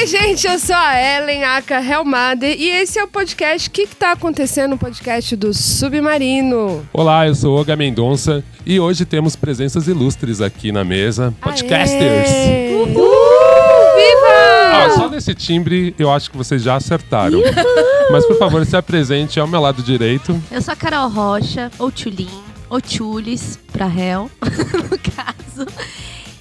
Oi, gente, eu sou a Ellen Aka Helmader e esse é o podcast. O que, que tá acontecendo no podcast do Submarino? Olá, eu sou Olga Mendonça e hoje temos presenças ilustres aqui na mesa. Podcasters! Aê! Uh! Viva! Ah, só nesse timbre eu acho que vocês já acertaram. Mas por favor, se apresente ao meu lado direito. Eu sou a Carol Rocha, ou Tulin, ou Tulis, pra réu, no caso.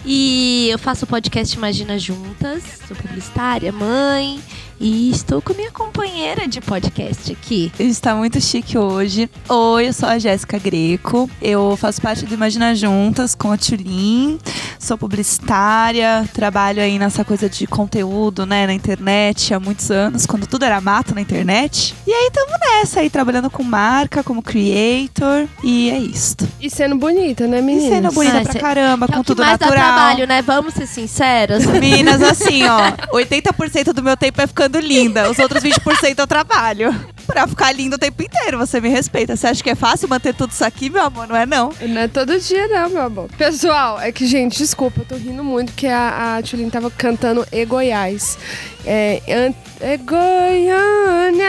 E eu faço o podcast Imagina Juntas, sou publicitária, mãe, e estou com minha companheira de podcast aqui. Está muito chique hoje. Oi, eu sou a Jéssica Greco. Eu faço parte do Imagina Juntas com a Tulin. Sou publicitária, trabalho aí nessa coisa de conteúdo, né, na internet há muitos anos, quando tudo era mato na internet. E aí estamos nessa aí, trabalhando com marca, como creator. E é isto. E sendo bonita, né, E meninas? sendo bonita Ah, pra caramba, Que é com que tudo dá natural. trabalho, né? Vamos ser sinceras. Meninas, assim, ó, 80% do meu tempo é ficando linda, os outros 20% eu trabalho. Pra ficar linda o tempo inteiro, você me respeita. Você acha que é fácil manter tudo isso aqui, meu amor? Não é não. Não é todo dia, não, meu amor. Pessoal, é que, gente, desculpa, eu tô rindo muito porque a, a Tulin tava cantando E Goiás. É, é Goiânia.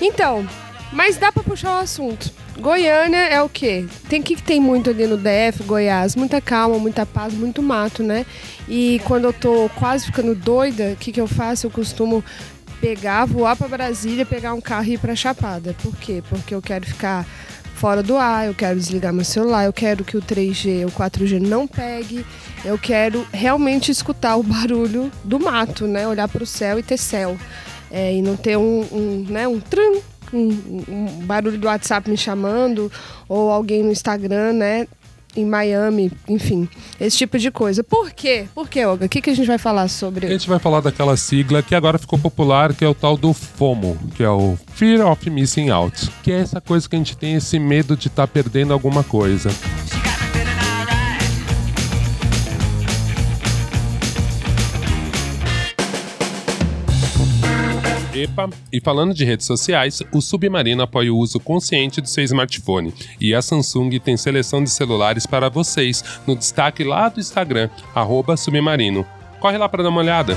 Então, mas dá pra puxar o assunto. Goiânia é o quê? Tem o que, tem muito ali no DF, Goiás? Muita calma, muita paz, muito mato, né? E quando eu tô quase ficando doida, o que, que eu faço? Eu costumo pegar, voar pra Brasília, pegar um carro e ir pra Chapada. Por quê? Porque eu quero ficar fora do ar, eu quero desligar meu celular, eu quero que o 3G, o 4G não pegue, eu quero realmente escutar o barulho do mato, né? Olhar pro céu e ter céu. É, e não ter um, um, né, um trum, um, um barulho do WhatsApp me chamando, ou alguém no Instagram, né? Em Miami, enfim, esse tipo de coisa. Por quê? Por quê, Olga? O que, que a gente vai falar A sobre? gente vai falar daquela sigla que agora ficou popular, que é o tal do FOMO, que é o Fear of Missing Out. Que é essa coisa que a gente tem esse medo de estar perdendo alguma coisa. Epa, e falando de redes sociais, o Submarino apoia o uso consciente do seu smartphone. E a Samsung tem seleção de celulares para vocês no destaque lá do Instagram, Submarino. Corre lá para dar uma olhada.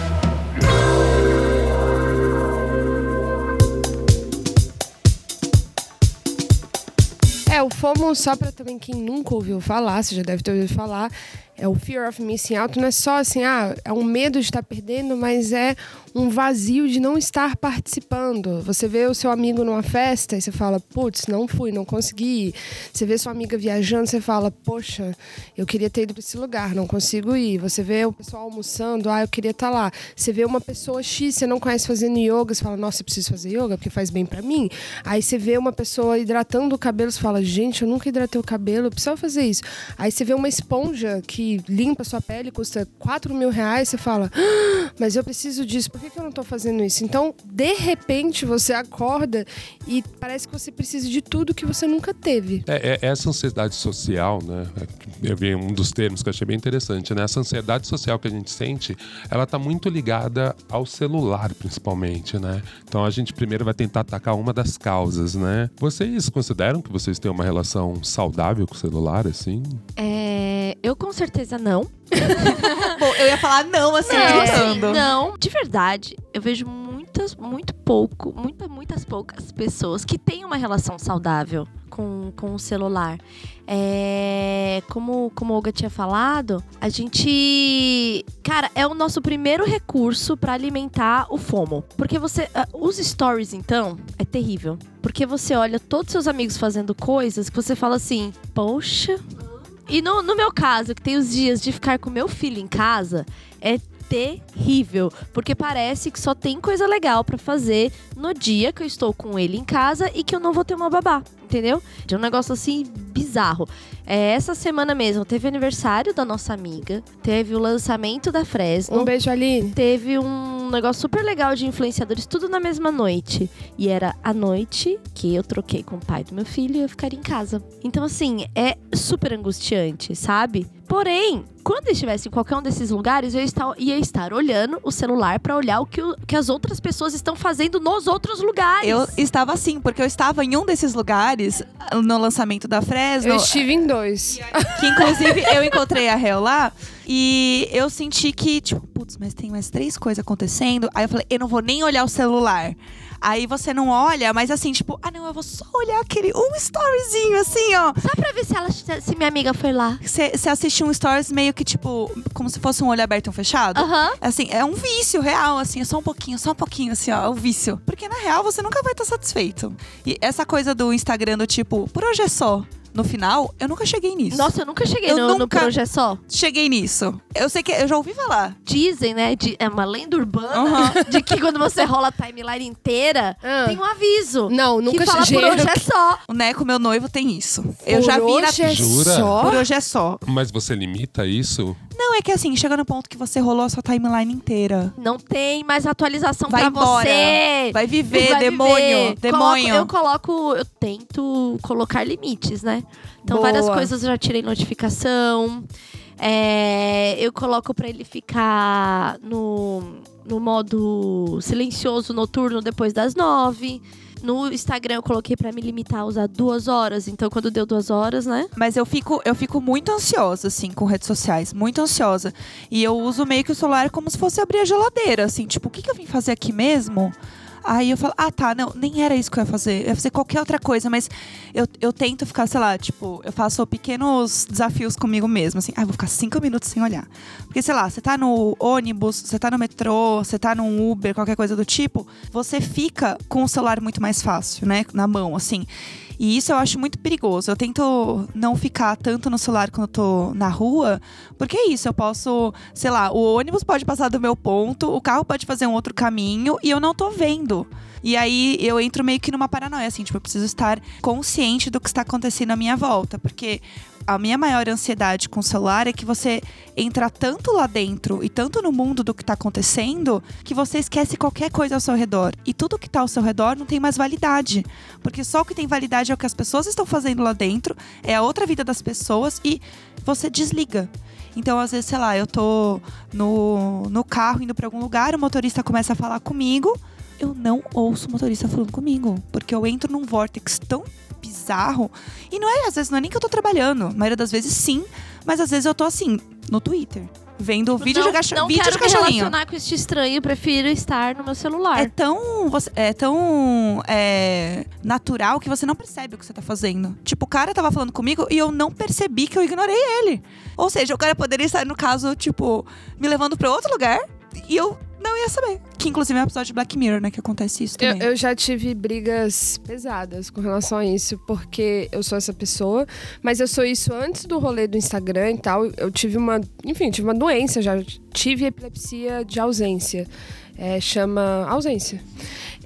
É, o FOMO, só pra também quem nunca ouviu falar, você já deve ter ouvido falar, é o Fear of Missing Out. Não é só assim, ah, é um medo de estar perdendo, mas é um vazio de não estar participando. Você vê o seu amigo numa festa e você fala, putz, não fui, não consegui. Você vê sua amiga viajando, você fala, poxa, eu queria ter ido pra esse lugar, não consigo ir. Você vê o pessoal almoçando, ah, eu queria estar lá. Você vê uma pessoa X, você não conhece fazendo yoga, você fala, nossa, eu preciso fazer yoga porque faz bem pra mim. Aí você vê uma pessoa hidratando o cabelo, você fala, gente, eu nunca hidratei o cabelo, eu preciso fazer isso. Aí você vê uma esponja que limpa a sua pele, custa 4 mil reais, você fala, "Ah, mas eu preciso disso, por que, que eu não tô fazendo isso? Então, de repente, você acorda e parece que você precisa de tudo que você nunca teve. É, é- essa ansiedade social, né? Eu vi um dos termos que eu achei bem interessante, né? Essa ansiedade social que a gente sente, ela tá muito ligada ao celular, principalmente, né? Então a gente primeiro vai tentar atacar uma das causas, né? Vocês consideram que vocês têm uma relação saudável com o celular, assim? É, eu com certeza não. Bom, eu ia falar não, assim, Não, gritando. não, de verdade, eu vejo muitas, muito pouco, muita, muitas poucas pessoas que têm uma relação saudável com, com o celular. É, como, como Olga tinha falado, a gente. Cara, é o nosso primeiro recurso pra alimentar o FOMO. Porque você. ah, os stories, então, é terrível. Porque você olha todos seus amigos fazendo coisas que você fala assim, poxa. E no, no meu caso, que tem os dias de ficar com meu filho em casa, é terrível, porque parece que só tem coisa legal pra fazer no dia que eu estou com ele em casa e que eu não vou ter uma babá, entendeu? De um negócio assim bizarro. É, essa semana mesmo teve aniversário da nossa amiga, teve o lançamento da Fresno, Um beijo, Aline. teve um negócio super legal de influenciadores, tudo na mesma noite. E era a noite que eu troquei com o pai do meu filho e eu ficaria em casa. Então, assim, é super angustiante, sabe? Porém, quando eu estivesse em qualquer um desses lugares, eu ia estar olhando o celular pra olhar o que, o- que as outras pessoas estão fazendo nos outros lugares. Eu estava assim, porque eu estava em um desses lugares no lançamento da Fresno. Eu estive em dois. Que inclusive eu encontrei a Hel lá e eu senti que, tipo, putz, mas tem mais três coisas acontecendo. Aí eu falei, eu não vou nem olhar o celular. Aí você não olha, mas assim, tipo, ah, não, eu vou só olhar aquele um storyzinho, assim, ó. Só pra ver se, ela, se minha amiga foi lá. Você assiste um stories meio que, tipo, como se fosse um olho aberto e um fechado. Aham. Assim, é um vício real, assim, é só um pouquinho, só um pouquinho, assim, ó, é um vício. Porque na real você nunca vai estar satisfeito. E essa coisa do Instagram do tipo, por hoje é só. No final, eu nunca cheguei nisso. Nossa, eu nunca cheguei Eu no, no nunca- Por Hoje é Só. Cheguei nisso. Eu sei que eu já ouvi falar. Dizem, né? de- é uma lenda urbana Aham. de que quando você rola a timeline inteira, Ah. tem um aviso. Não, nunca que fala por cheguei. hoje é só. O Neco, meu noivo, tem isso. Eu Por já vi na. hoje é Jura? só? Por hoje é só. Mas você limita isso? Não, é que assim, chega no ponto que você rolou a sua timeline inteira. Não tem mais atualização Vai pra embora. você. Vai viver, Vai demônio. viver. Demônio. Coloco- eu coloco, eu tento colocar limites, né? Então, Boa. várias coisas eu já tirei notificação. É, eu coloco pra ele ficar no, no modo silencioso noturno depois das nove. No Instagram eu coloquei pra me limitar a usar duas horas. Então, quando deu duas horas, né? Mas eu fico, eu fico muito ansiosa, assim, com redes sociais. Muito ansiosa. E eu uso meio que o celular como se fosse abrir a geladeira, assim. Tipo, o que, que eu vim fazer aqui mesmo? Aí eu falo, ah, tá, não, nem era isso que eu ia fazer. Eu ia fazer qualquer outra coisa, mas eu, eu tento ficar, sei lá, tipo, eu faço pequenos desafios comigo mesmo, assim. Ah, vou ficar cinco minutos sem olhar. Porque, sei lá, você tá no ônibus, você tá no metrô, você tá num Uber, qualquer coisa do tipo, você fica com o celular muito mais fácil, né? Na mão, assim. E isso eu acho muito perigoso. Eu tento não ficar tanto no celular quando eu tô na rua, porque é isso, eu posso, sei lá, o ônibus pode passar do meu ponto, o carro pode fazer um outro caminho e eu não tô vendo. E aí eu entro meio que numa paranoia, assim, tipo, eu preciso estar consciente do que está acontecendo à minha volta, porque a minha maior ansiedade com o celular é que você entra tanto lá dentro e tanto no mundo do que tá acontecendo que você esquece qualquer coisa ao seu redor. E tudo que tá ao seu redor não tem mais validade. Porque só o que tem validade é o que as pessoas estão fazendo lá dentro, é a outra vida das pessoas e você desliga. Então, às vezes, sei lá, eu tô no, no carro indo pra algum lugar, o motorista começa a falar comigo, eu não ouço o motorista falando comigo. Porque eu entro num vórtex tão bizarro. E não é, às vezes, não é nem que eu tô trabalhando. Na maioria das vezes, sim. Mas às vezes eu tô assim, no Twitter. Vendo vídeo não, de, cacho não vídeo quero de me cachorrinho. relacionar com este estranho, prefiro estar no meu celular. É tão, é tão é, natural que você não percebe o que você tá fazendo. Tipo, o cara tava falando comigo e eu não percebi que eu ignorei ele. Ou seja, o cara poderia estar, no caso, tipo, me levando pra outro lugar e eu não ia saber. Que inclusive é um episódio de Black Mirror, né? Que acontece isso Eu, também. eu já tive brigas pesadas com relação a isso, porque eu sou essa pessoa, mas eu sou isso antes do rolê do Instagram e tal. Eu tive uma, enfim, tive uma doença já. Tive epilepsia de ausência. É, chama ausência.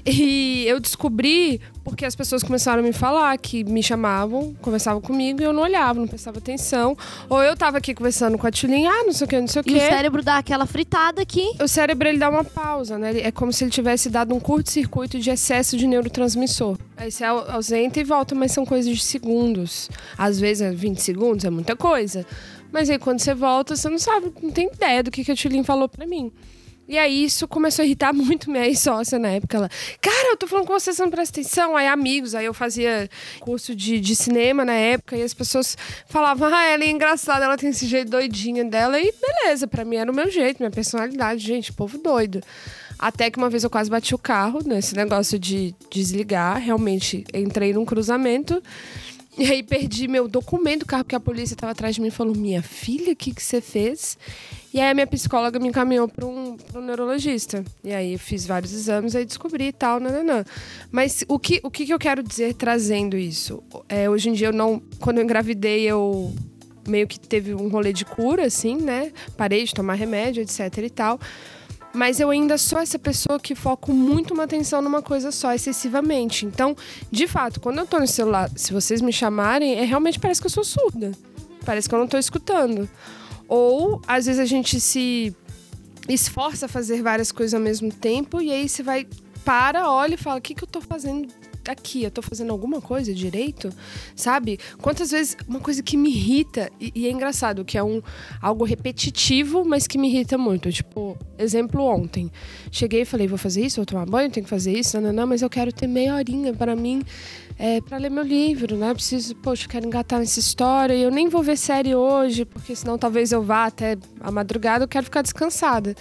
E eu descobri porque as pessoas começaram a me falar que me chamavam, conversavam comigo e eu não olhava, não prestava atenção. Ou eu tava aqui conversando com a Tulin, ah, não sei o que, não sei o E que o cérebro dá aquela fritada aqui. o cérebro ele dá uma pausa, né? É como se ele tivesse dado um curto-circuito de excesso de neurotransmissor. Aí você au- ausenta e volta, mas são coisas de segundos. Às vezes é 20 segundos, é muita coisa. Mas aí quando você volta, você não sabe, não tem ideia do que, que a Tulin falou pra mim. E aí isso começou a irritar muito minha ex-sócia na época. Ela, cara, eu tô falando com você, você não presta atenção. Aí amigos, aí eu fazia curso de, de cinema na época e as pessoas falavam, ah, ela é engraçada, ela tem esse jeito doidinho dela. E beleza, pra mim era o meu jeito, minha personalidade. Gente, povo doido. Até que uma vez eu quase bati o carro nesse negócio de desligar. Realmente entrei num cruzamento. E aí perdi meu documento do carro, porque a polícia estava atrás de mim e falou: Minha filha, o que, que você fez? E aí a minha psicóloga me encaminhou para um, um neurologista. E aí eu fiz vários exames, aí descobri e tal, nananã. Mas o que, o que, que eu quero dizer trazendo isso? É, hoje em dia eu não. Quando eu engravidei, eu meio que teve um rolê de cura, assim, né? Parei de tomar remédio, etc e tal. Mas eu ainda sou essa pessoa que foco muito uma atenção numa coisa só, excessivamente. Então, de fato, quando eu tô no celular, se vocês me chamarem, é realmente parece que eu sou surda. Parece que eu não tô escutando. Ou, às vezes, a gente se esforça a fazer várias coisas ao mesmo tempo, e aí você vai, para, olha e fala: o que, que eu tô fazendo aqui, eu tô fazendo alguma coisa direito, sabe? Quantas vezes uma coisa que me irrita e, e é engraçado, que é um algo repetitivo, mas que me irrita muito. Tipo, exemplo ontem, cheguei e falei, vou fazer isso, vou tomar banho, tenho que fazer isso, não, não, não mas eu quero ter meia horinha para mim é, para ler meu livro, né? Preciso, poxa, quero engatar nessa história e eu nem vou ver série hoje, porque senão talvez eu vá até a madrugada, eu quero ficar descansada.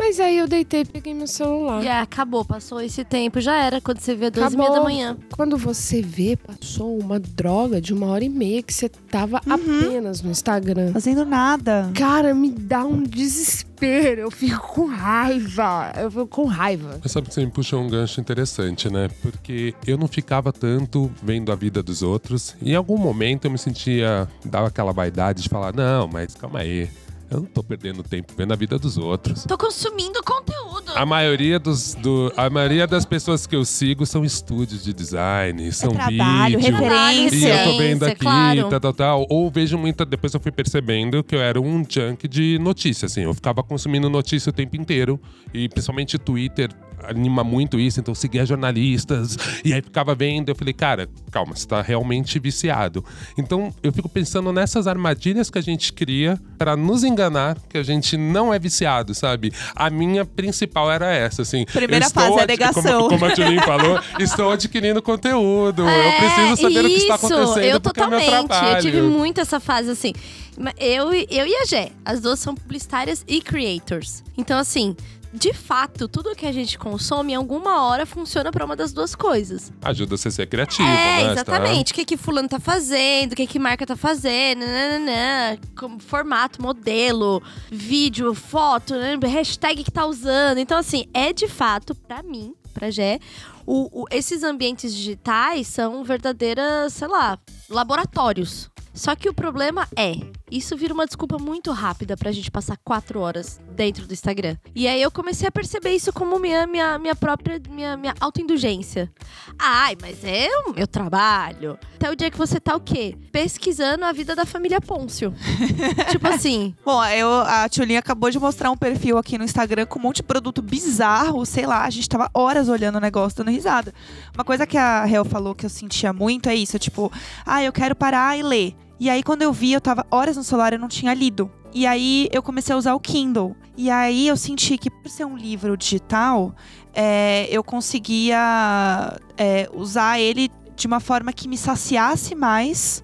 Mas aí eu deitei, peguei meu celular. E yeah, acabou, passou esse tempo, já era quando você vê 12 e meia da manhã. Quando você vê, passou uma droga de uma hora e meia que você tava uhum. apenas no Instagram. Fazendo nada. Cara, me dá um desespero. Eu fico com raiva. Eu fico com raiva. Mas sabe que você me puxou um gancho interessante, né? Porque eu não ficava tanto vendo a vida dos outros. E em algum momento eu me sentia, dava aquela vaidade de falar: não, mas calma aí eu não tô perdendo tempo vendo a vida dos outros. Tô consumindo conteúdo. A maioria, dos, do, a maioria das pessoas que eu sigo são estúdios de design, é são é trabalho, vídeo. referência. E eu tô vendo aqui, claro. tal, tal, tal. Ou vejo muita. Depois eu fui percebendo que eu era um junk de notícia, assim. Eu ficava consumindo notícia o tempo inteiro. E principalmente Twitter anima muito isso, então seguia jornalistas e aí ficava vendo. Eu falei, cara, calma, você tá realmente viciado. Então eu fico pensando nessas armadilhas que a gente cria para nos enganar que a gente não é viciado, sabe? A minha principal era essa, assim. Primeira fase é a negação. Como, como a Tulin falou, estou adquirindo conteúdo. É, eu preciso saber isso, o que está acontecendo eu porque totalmente. é meu trabalho. Eu tive muito essa fase, assim. Eu, eu e a Gé, as duas são publicitárias e creators. Então, assim, de fato, tudo que a gente consome, em alguma hora, funciona para uma das duas coisas. Ajuda você a ser criativo, é, né? exatamente. O que que fulano tá fazendo, o que que marca tá fazendo, nananã, como formato, modelo, vídeo, foto, né? hashtag que tá usando. Então, assim, é de fato, para mim, pra Gé, o, o, esses ambientes digitais são verdadeiras, sei lá, laboratórios. Só que o problema é, isso vira uma desculpa muito rápida pra gente passar quatro horas dentro do Instagram. E aí eu comecei a perceber isso como minha, minha, minha própria, minha, minha autoindulgência. Ai, mas é o meu trabalho. Até o dia que você tá o quê? Pesquisando a vida da família Pôncio. tipo assim. Bom, eu, a Tchulinha acabou de mostrar um perfil aqui no Instagram com um monte de produto bizarro, sei lá, a gente tava horas olhando o negócio, dando risada. Uma coisa que a Hel falou que eu sentia muito é isso, tipo, ah, eu quero parar e ler. E aí, quando eu vi, eu tava horas no celular, eu não tinha lido. E aí, eu comecei a usar o Kindle. E aí, eu senti que, por ser um livro digital, é, eu conseguia é, usar ele de uma forma que me saciasse mais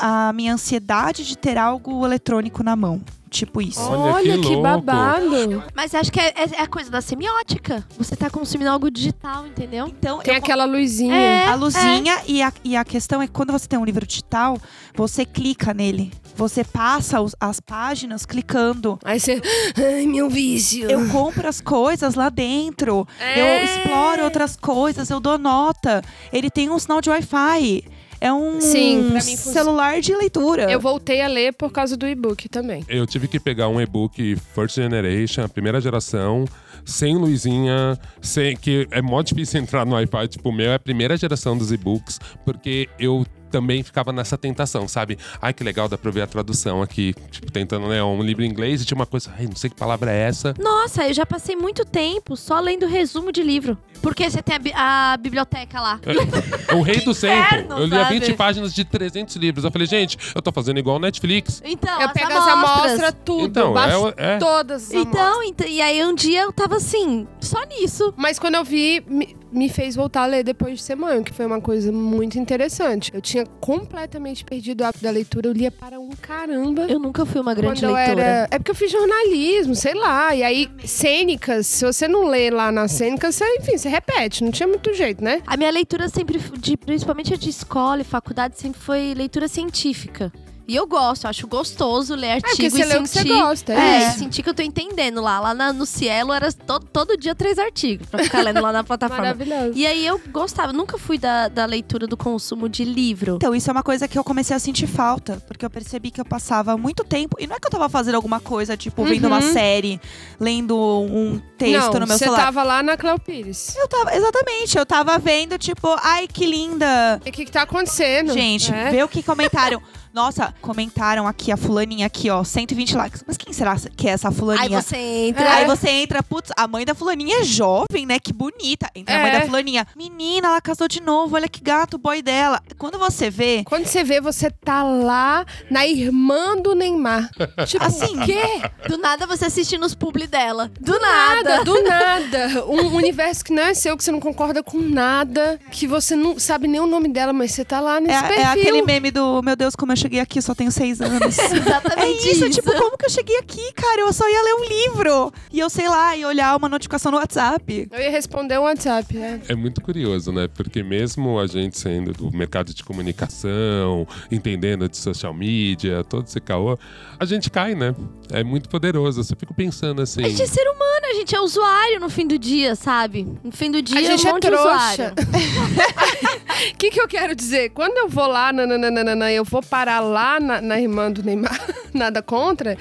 a minha ansiedade de ter algo eletrônico na mão. Tipo isso. Olha, Olha que, que, babado. Mas acho que é, é, é, a coisa da semiótica. Você tá consumindo algo digital, entendeu? Então, tem aquela luzinha. É, a luzinha é. e, a, e a questão é que quando você tem um livro digital, você clica nele. Você passa os, as páginas clicando. Aí você. Ai, meu vício. Eu compro as coisas lá dentro. Eu É. exploro outras coisas, eu dou nota. Ele tem um sinal de Wi-Fi. É um Sim, mim celular de leitura. Eu voltei a ler por causa do e-book também. Eu tive que pegar um e-book First Generation, a primeira geração, sem luzinha, sem que é mó difícil entrar no Wi-Fi. Tipo, o meu é a primeira geração dos e-books, porque eu também ficava nessa tentação, sabe? Ai, que legal, dá pra ver a tradução aqui. Tipo, tentando ler um livro em inglês e tinha uma coisa, ai, não sei que palavra é essa. Nossa, eu já passei muito tempo só lendo resumo de livro. Porque você tem a, bi- a biblioteca lá. É o rei do tempo. inferno, Eu lia sabe? 20 páginas de 300 livros. Eu falei, gente, eu tô fazendo igual o Netflix. Então, eu as pego as amostras. tudo. Então, baixo é- é. todas as amostras. Então, então, e aí um dia eu tava assim, só nisso. Mas quando eu vi, me, fez voltar a ler depois de ser mãe, o que foi uma coisa muito interessante. Eu tinha completamente perdido o hábito da leitura, eu lia para um caramba. Eu nunca fui uma grande leitora. era. É porque eu fiz jornalismo, sei lá. E aí, cênicas, se você não lê lá na cênica, você, enfim, você repete. Não tinha muito jeito, né? A minha leitura sempre, de, principalmente a de escola e faculdade, sempre foi leitura científica. E eu gosto, eu acho gostoso ler É, porque artigo você e lê o que você sentir... gosta. É, É, isso. sentir que eu tô entendendo lá. Lá na- no Cielo era todo, todo dia três artigos pra ficar lendo lá na plataforma. Maravilhoso. E aí eu gostava, nunca fui da, da leitura do consumo de livro. Então, isso é uma coisa que eu comecei a sentir falta, porque eu percebi que eu passava muito tempo. E não é que eu tava fazendo alguma coisa, tipo, vendo uma Uhum. série, lendo um texto não, no meu você celular. tava lá na Cléo Pires. Eu tava, exatamente, eu tava vendo, tipo, ai, que linda. E o que, que tá acontecendo? Gente, É. vê o que comentaram. Nossa, comentaram aqui a fulaninha aqui, ó, 120 likes. Mas quem será que é essa Aí fulaninha? você entra. Aí você entra, putz, a mãe da fulaninha é jovem, né? Que bonita. Entra a mãe É. da fulaninha. Menina, ela casou de novo, olha que gato o boy dela. Quando você vê, Quando você vê, você tá lá na irmã do Neymar. Tipo, Assim, o quê? Do nada você assistindo os publi dela. Do, Nada, nada. do nada. Um universo que não é seu, que você não concorda com nada, que você não sabe nem o nome dela, mas você tá lá é, nesse é perfil. aquele meme do meu Deus, como eu cheguei aqui, só tenho seis anos. É Exatamente isso, tipo, como que eu cheguei aqui, cara? Eu só ia ler um livro. E eu, sei lá, ia olhar uma notificação no WhatsApp. Eu ia responder o WhatsApp, né? É muito curioso, né? Porque mesmo a gente sendo do mercado de comunicação, entendendo de social media, todo esse caô, a gente cai, né? É muito poderoso. Eu fico pensando assim. A gente é ser humano, a gente é usuário no fim do dia, sabe? No fim do dia A gente é um é monte de trouxa. usuário. O que, que eu quero dizer? Quando eu vou lá, nananana, eu vou parar lá na, na irmã do Neymar, nada contra.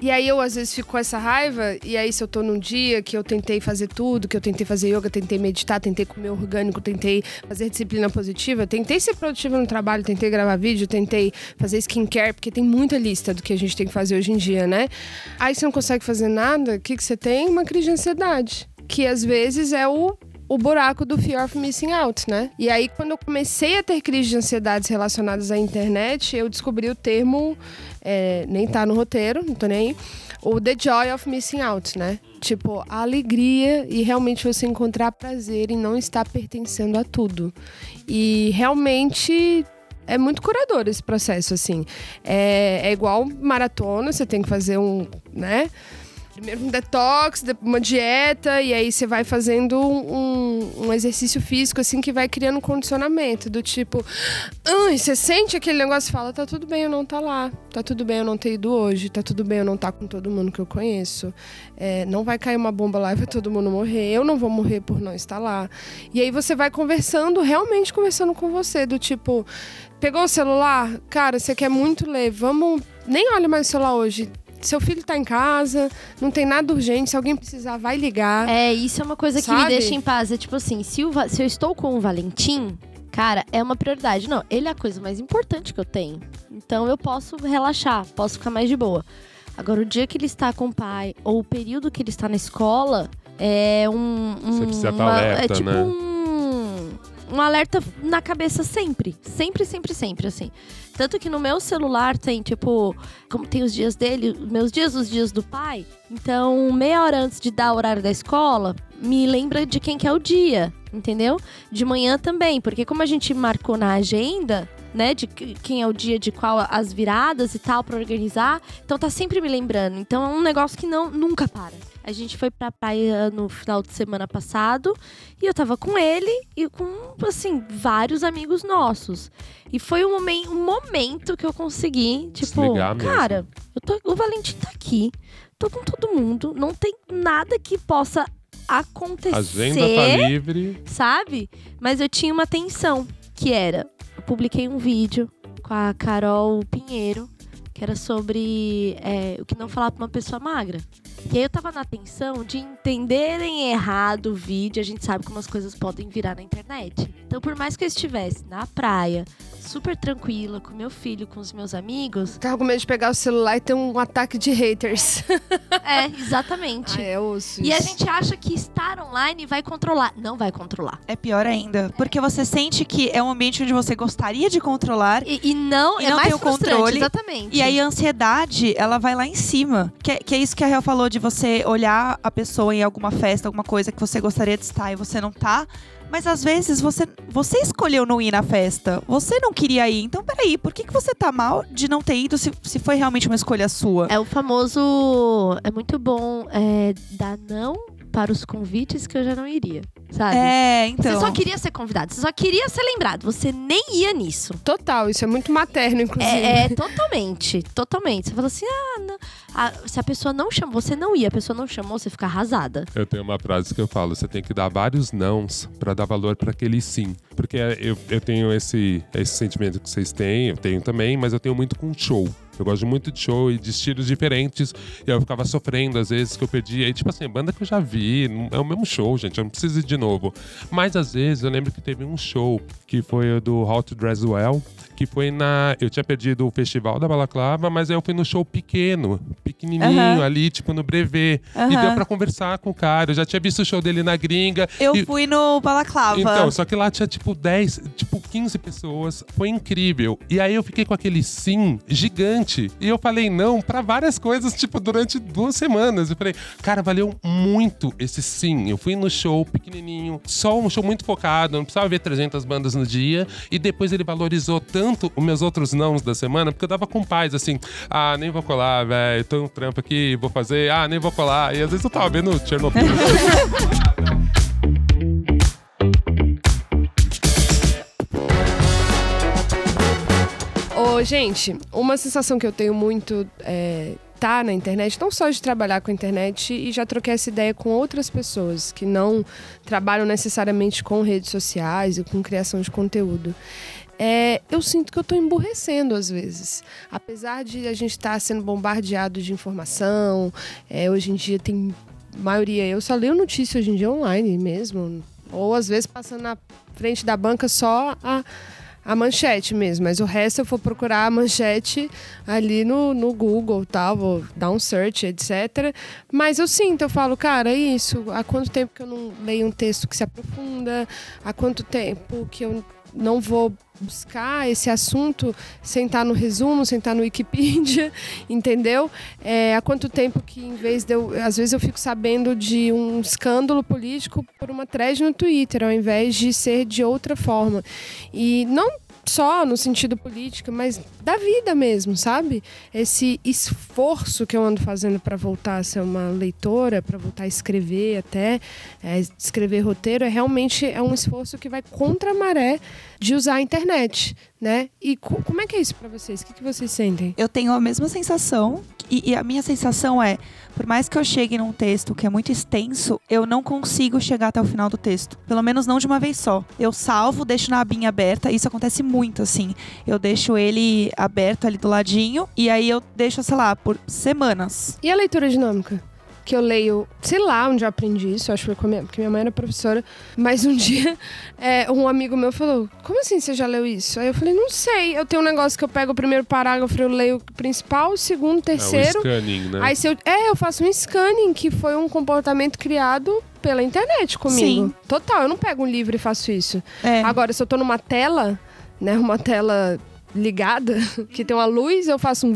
E aí eu às vezes fico com essa raiva. E aí, se eu tô num dia que eu tentei fazer tudo, que eu tentei fazer yoga, tentei meditar, tentei comer orgânico, tentei fazer disciplina positiva, tentei ser produtiva no trabalho, tentei gravar vídeo, tentei fazer skincare, porque tem muita lista do que a gente tem que fazer hoje em dia, né? Aí você não consegue fazer nada, o que, que você tem? Uma crise de ansiedade. Que às vezes é o o buraco do fear of missing out, né? E aí, quando eu comecei a ter crises de ansiedades relacionadas à internet, eu descobri o termo, é, nem tá no roteiro, não tô nem aí, o the joy of missing out, né? Tipo, a alegria e realmente você encontrar prazer em não estar pertencendo a tudo. E realmente é muito curador esse processo, assim. É, é igual maratona, você tem que fazer um, né? Primeiro um detox, uma dieta, e aí você vai fazendo um, um exercício físico, assim, que vai criando um condicionamento. Do tipo, ai, você sente aquele negócio e fala, tá tudo bem eu não tá lá. Tá tudo bem eu não ter ido hoje. Tá tudo bem eu não tá com todo mundo que eu conheço. É, não vai cair uma bomba lá e vai todo mundo morrer. Eu não vou morrer por não estar lá. E aí você vai conversando, realmente conversando com você, do tipo, pegou o celular? Cara, você quer muito ler, vamos. Nem olha mais o celular hoje. Seu filho tá em casa, não tem nada urgente. Se alguém precisar, vai ligar. É, isso é uma coisa que me Sabe? deixa em paz. É tipo assim, se, o se eu estou com o Valentim, cara, é uma prioridade. Não, ele é a coisa mais importante que eu tenho. Então eu posso relaxar, posso ficar mais de boa. Agora, o dia que ele está com o pai, ou o período que ele está na escola, é um. um Você precisa estar uma- alerta, É tipo né? um. Um alerta na cabeça sempre. Sempre, sempre, sempre, assim. Tanto que no meu celular tem, tipo, como tem os dias dele, meus dias, os dias do pai. Então, meia hora antes de dar o horário da escola, me lembra de quem que é o dia, entendeu? De manhã também, porque como a gente marcou na agenda, né, de que- quem é o dia de qual as viradas e tal pra organizar, então tá sempre me lembrando. Então é um negócio que não nunca para. A gente foi pra praia no final de semana passado e eu tava com ele e com, assim, vários amigos nossos. E foi um momento, um momento que eu consegui, tipo, cara, eu tô, o Valentim tá aqui, tô com todo mundo, não tem nada que possa acontecer Agenda tá livre. sabe? Mas eu tinha uma tensão, que era, eu publiquei um vídeo com a Carol Pinheiro, que era sobre é, o que não falar pra uma pessoa magra. E aí eu tava na tensão de entenderem errado o vídeo, a gente sabe como as coisas podem virar na internet. Então, por mais que eu estivesse na praia, super tranquila, com meu filho, com os meus amigos, Tava com medo de pegar o celular e ter um ataque de haters. é, exatamente. ah, é osso E a gente acha que estar online vai controlar. Não vai controlar. É pior ainda, porque você sente que é um ambiente onde você gostaria de controlar E, e não, E é não mais tem o controle. exatamente. E aí a ansiedade, ela vai lá em cima. Que é, que é isso que a Real falou, de você olhar a pessoa em alguma festa, alguma coisa que você gostaria de estar e você não tá. Mas às vezes você, você escolheu não ir na festa. Você não queria ir. Então, peraí, por que, que você tá mal de não ter ido se, se foi realmente uma escolha sua? É o famoso. É muito bom é, dar não para os convites que eu já não iria. Sabe? É, então. Você só queria ser convidado, você só queria ser lembrado, você nem ia nisso. Total, isso é muito materno, inclusive. É, é totalmente, totalmente. Você fala assim, ah, não. Ah, se a pessoa não chamou, você não ia, a pessoa não chamou, você fica arrasada. Eu tenho uma frase que eu falo: você tem que dar vários nãos pra dar valor pra aquele sim. Porque eu, eu tenho esse, esse sentimento que vocês têm, eu tenho também, mas eu tenho muito com show. Eu gosto muito de show e de estilos diferentes. E eu ficava sofrendo às vezes que eu perdi. Aí, tipo assim, banda que eu já vi, é o mesmo show, gente. Eu não preciso ir de novo. Mas às vezes eu lembro que teve um show que foi o do How to Dress Well. Que foi na. Eu tinha perdido o festival da Balaclava, mas aí eu fui no show pequeno, pequenininho, ali, tipo no Brevet. E Aham. deu pra conversar com o cara. Eu já tinha visto o show dele na gringa. Eu e- fui no Balaclava. então, só que lá tinha tipo 10, tipo 15 pessoas. Foi incrível. E aí eu fiquei com aquele sim gigante. E eu falei não pra várias coisas, tipo, durante duas semanas. Eu falei, cara, valeu muito esse sim. Eu fui no show pequenininho, só um show muito focado, não precisava ver 300 bandas no dia. E depois ele valorizou tanto os meus outros nãos da semana, porque eu dava com paz, assim, ah, nem vou colar, velho, tô um trampo aqui, vou fazer, ah, nem vou colar. E às vezes eu tava vendo Chernobyl. Ô, gente, uma sensação que eu tenho muito é, tá na internet, não só de trabalhar com a internet, e já troquei essa ideia com outras pessoas que não trabalham necessariamente com redes sociais e com criação de conteúdo. É, eu sinto que eu tô emburrecendo às vezes. Apesar de a gente estar sendo bombardeado de informação, é, hoje em dia tem maioria. Eu só leio notícia hoje em dia online mesmo. Ou às vezes passando na frente da banca só a, a manchete mesmo. Mas o resto eu vou procurar a manchete ali no, no Google tal, vou dar um search, etc. Mas eu sinto, eu falo, cara, é isso. Há quanto tempo que eu não leio um texto que se aprofunda? Há quanto tempo que eu não vou buscar esse assunto sem estar no resumo, sem estar no Wikipedia, entendeu? É, há quanto tempo que, em vez de eu. Às vezes eu fico sabendo de um escândalo político por uma thread no Twitter, ao invés de ser de outra forma. E não só no sentido político, mas da vida mesmo, sabe? Esse esforço que eu ando fazendo para voltar a ser uma leitora, para voltar a escrever até, é, escrever roteiro, é realmente é um esforço que vai contra a maré de usar a internet, né? E co- como é que é isso para vocês? O que, que vocês sentem? Eu tenho a mesma sensação. E, e a minha sensação é, por mais que eu chegue num texto que é muito extenso, eu não consigo chegar até o final do texto. Pelo menos não de uma vez só. Eu salvo, deixo na abinha aberta. Isso acontece muito, assim. Eu deixo ele aberto ali do ladinho. E aí eu deixo, sei lá, por semanas. E a leitura dinâmica? Que eu leio, sei lá onde eu aprendi isso, acho que foi com a minha, porque minha mãe era professora. Mas um dia, é, um amigo meu falou: Como assim você já leu isso? Aí eu falei: Não sei. Eu tenho um negócio que eu pego o primeiro parágrafo, eu leio o principal, o segundo, o É terceiro. scanning, né? Aí se eu, é, eu faço um scanning, que foi um comportamento criado pela internet comigo. Sim. Total, eu não pego um livro e faço isso. É. Agora, se eu tô numa tela, né, uma tela ligada, que tem uma luz, eu faço um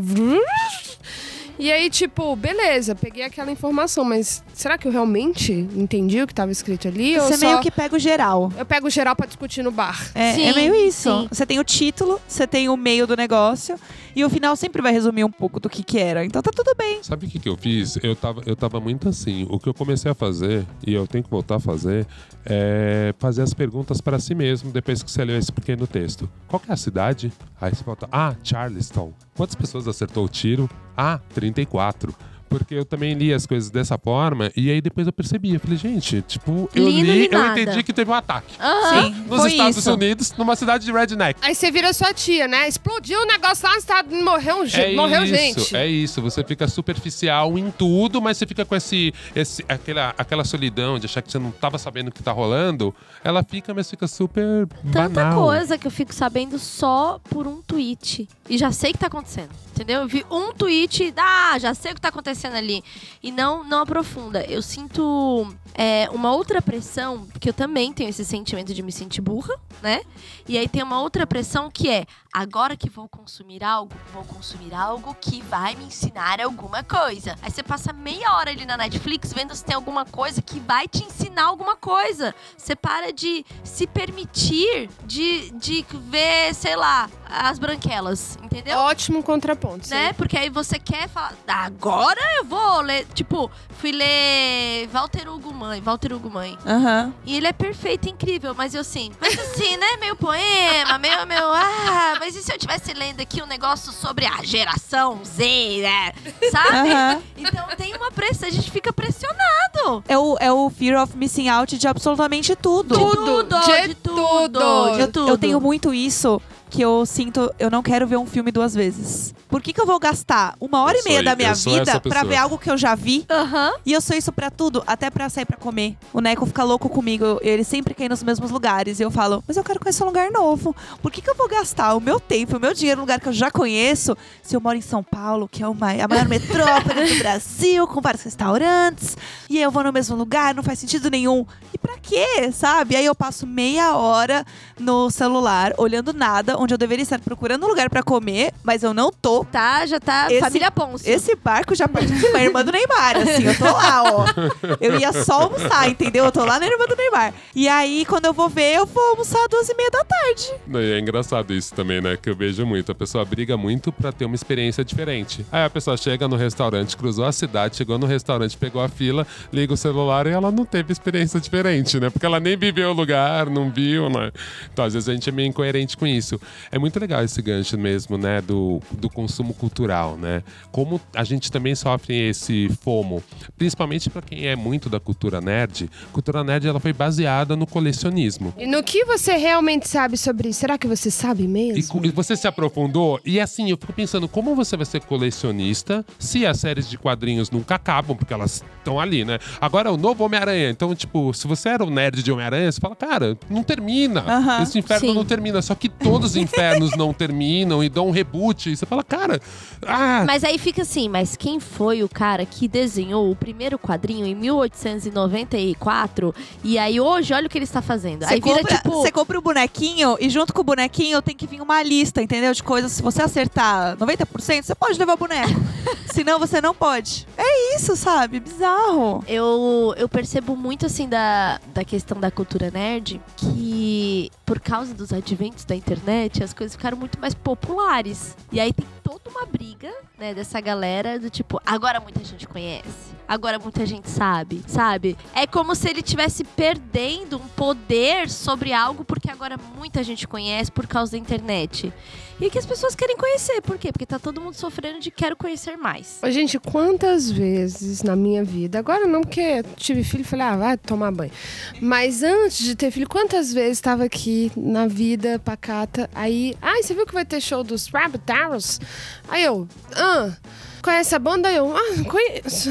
e aí, tipo, beleza, peguei aquela informação, mas será que eu realmente entendi o que estava escrito ali? ou Você só meio que pega o geral. eu pego o geral pra discutir no bar? É, Sim, é meio isso. sim. Você tem o título, você tem o meio do negócio. E o final sempre vai resumir um pouco do que que era. Então tá tudo bem. Sabe o que, que eu fiz? Eu tava, eu tava muito assim. O que eu comecei a fazer, e eu tenho que voltar a fazer, é fazer as perguntas para si mesmo depois que você leu esse pequeno texto. Qual que é a cidade? Aí você volta, ah, Charleston. Quantas pessoas acertou o tiro? Ah, 34. Porque eu também li as coisas dessa forma e aí depois eu percebi. Eu falei, gente, tipo, eu Li, não li, eu nada. entendi que teve um ataque. Aham. Sim, Nos foi Estados isso. Unidos, numa cidade de redneck. Aí você vira sua tia, né? Explodiu o negócio lá no estado, morreu, um ge- É morreu isso, gente. é isso. Você fica superficial em tudo, mas você fica com esse, esse, aquela, aquela solidão de achar que você não tava sabendo o que tá rolando. Ela fica, mas fica super Tanta banal. coisa que eu fico sabendo só por um tweet. E já sei o que tá acontecendo. Entendeu? Eu vi um tweet, ah, já sei o que tá acontecendo ali. E não, não aprofunda. Eu sinto é, uma outra pressão, porque eu também tenho esse sentimento de me sentir burra, né? E aí tem uma outra pressão que é, agora que vou consumir algo, vou consumir algo que vai me ensinar alguma coisa. Aí você passa meia hora ali na Netflix vendo se tem alguma coisa que vai te ensinar alguma coisa. Você para de se permitir de, de ver, sei lá, as branquelas, entendeu? Ótimo contraponto. Né? Porque aí você quer falar, agora eu vou ler. Tipo, fui ler Walter Hugo Mãe, Walter Hugo Mãe. Aham. E ele é perfeito, incrível, mas eu assim, mas assim, né? Meio poema, meio, meio. Ah, mas e se eu estivesse lendo aqui um negócio sobre a geração Z, né? Sabe? Aham. Então tem uma pressão, a gente fica pressionado. É o, é o fear of missing out de absolutamente tudo. De Tudo, de de tudo, tudo. de Eu, tudo. eu tenho muito isso. Que eu sinto, eu não quero ver um filme duas vezes. Por que, que eu vou gastar uma hora Eu e meia da minha vida pessoa. ver algo que eu já vi? Aham. E eu sou isso pra tudo, até pra sair pra comer. O Neco fica louco comigo, ele sempre quer ir nos mesmos lugares. E eu falo, mas eu quero conhecer um lugar novo. Por que, que eu vou gastar o meu tempo, o meu dinheiro num lugar que eu já conheço, se eu moro em São Paulo, que é uma, a maior metrópole do Brasil, com vários restaurantes, e eu vou no mesmo lugar, não faz sentido nenhum. E pra quê, sabe? Aí eu passo meia hora no celular, olhando nada, onde eu deveria estar procurando um lugar pra comer, mas eu não tô. Tá, já tá Esse- família Ponce. Esse barco já partiu de uma irmã do Neymar, assim, eu tô lá, ó. Eu ia só almoçar, entendeu? Eu tô lá na irmã do Neymar. E aí, quando eu vou ver, eu vou almoçar às duas e meia da tarde. Não, e É engraçado isso também, né? Que eu vejo muito. A pessoa briga muito pra ter uma experiência diferente. Aí a pessoa chega no restaurante, cruzou a cidade, chegou no restaurante, pegou a fila, liga o celular e ela não teve experiência diferente, né? Porque ela nem viveu o lugar, não viu, né? Então, às vezes a gente é meio incoerente com isso. É muito legal esse gancho mesmo, né? Do, do consumo cultural, né? Como a gente também sofre esse FOMO, principalmente pra quem é muito da cultura nerd. Cultura nerd, ela foi baseada no colecionismo. E no que você realmente sabe sobre isso? Será que você sabe mesmo? e você se aprofundou? E assim, eu fico pensando, como você vai ser colecionista se as séries de quadrinhos nunca acabam, porque elas estão ali, né? Agora, o novo Homem-Aranha. Então, tipo, se você era um nerd de Homem-Aranha, você fala, cara, não termina. Aham, Esse inferno sim. não termina. Só que todos os infernos não terminam e dão um reboot. E você fala, cara, ah, Mas aí fica assim, mas quem foi o cara que desenhou o primeiro quadrinho em 1894? E aí hoje, olha o que ele está fazendo. Você aí vira compra, tipo. você compra o bonequinho e junto com o bonequinho tem que vir uma lista, entendeu? De coisas. Se você acertar 90%, você pode levar o boneco. Senão você não pode. É isso, sabe? Bizarro. Eu, eu percebo muito assim da, da questão da cultura nerd que por causa dos adventos da internet as coisas ficaram muito mais populares. E aí tem toda uma briga, né, dessa galera do tipo, agora muita gente conhece. Agora muita gente sabe, sabe? É como se ele tivesse perdendo um poder sobre algo porque agora muita gente conhece por causa da internet. E que as pessoas querem conhecer. Por quê? Porque tá todo mundo sofrendo de quero conhecer mais. Gente, quantas vezes na minha vida, agora não porque tive filho, falei, ah, vai tomar banho. Mas antes de ter filho, quantas vezes estava aqui na vida pacata, aí, ai, você viu que vai ter show dos Rabbit Arrows? Aí eu, ah, conhece a banda? Aí eu, ah, conheço.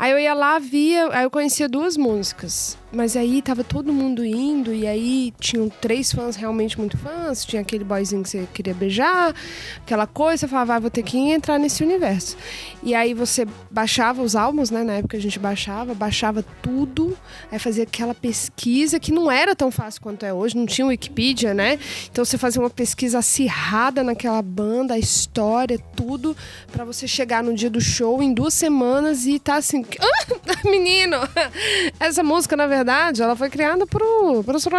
Aí eu ia lá, via, aí eu conhecia duas músicas. Mas aí tava todo mundo indo, e aí tinham três fãs realmente muito fãs. Tinha aquele boyzinho que você queria beijar, aquela coisa, você falava, ah, vou ter que entrar nesse universo. E aí você baixava os álbuns, né? Na época a gente baixava, baixava tudo, aí fazia aquela pesquisa que não era tão fácil quanto é hoje, não tinha Wikipedia, né? Então você fazia uma pesquisa acirrada naquela banda, a história, tudo, pra você chegar no dia do show em duas semanas e tá assim, menino, essa música, na verdade, ela foi criada pro. pro... Você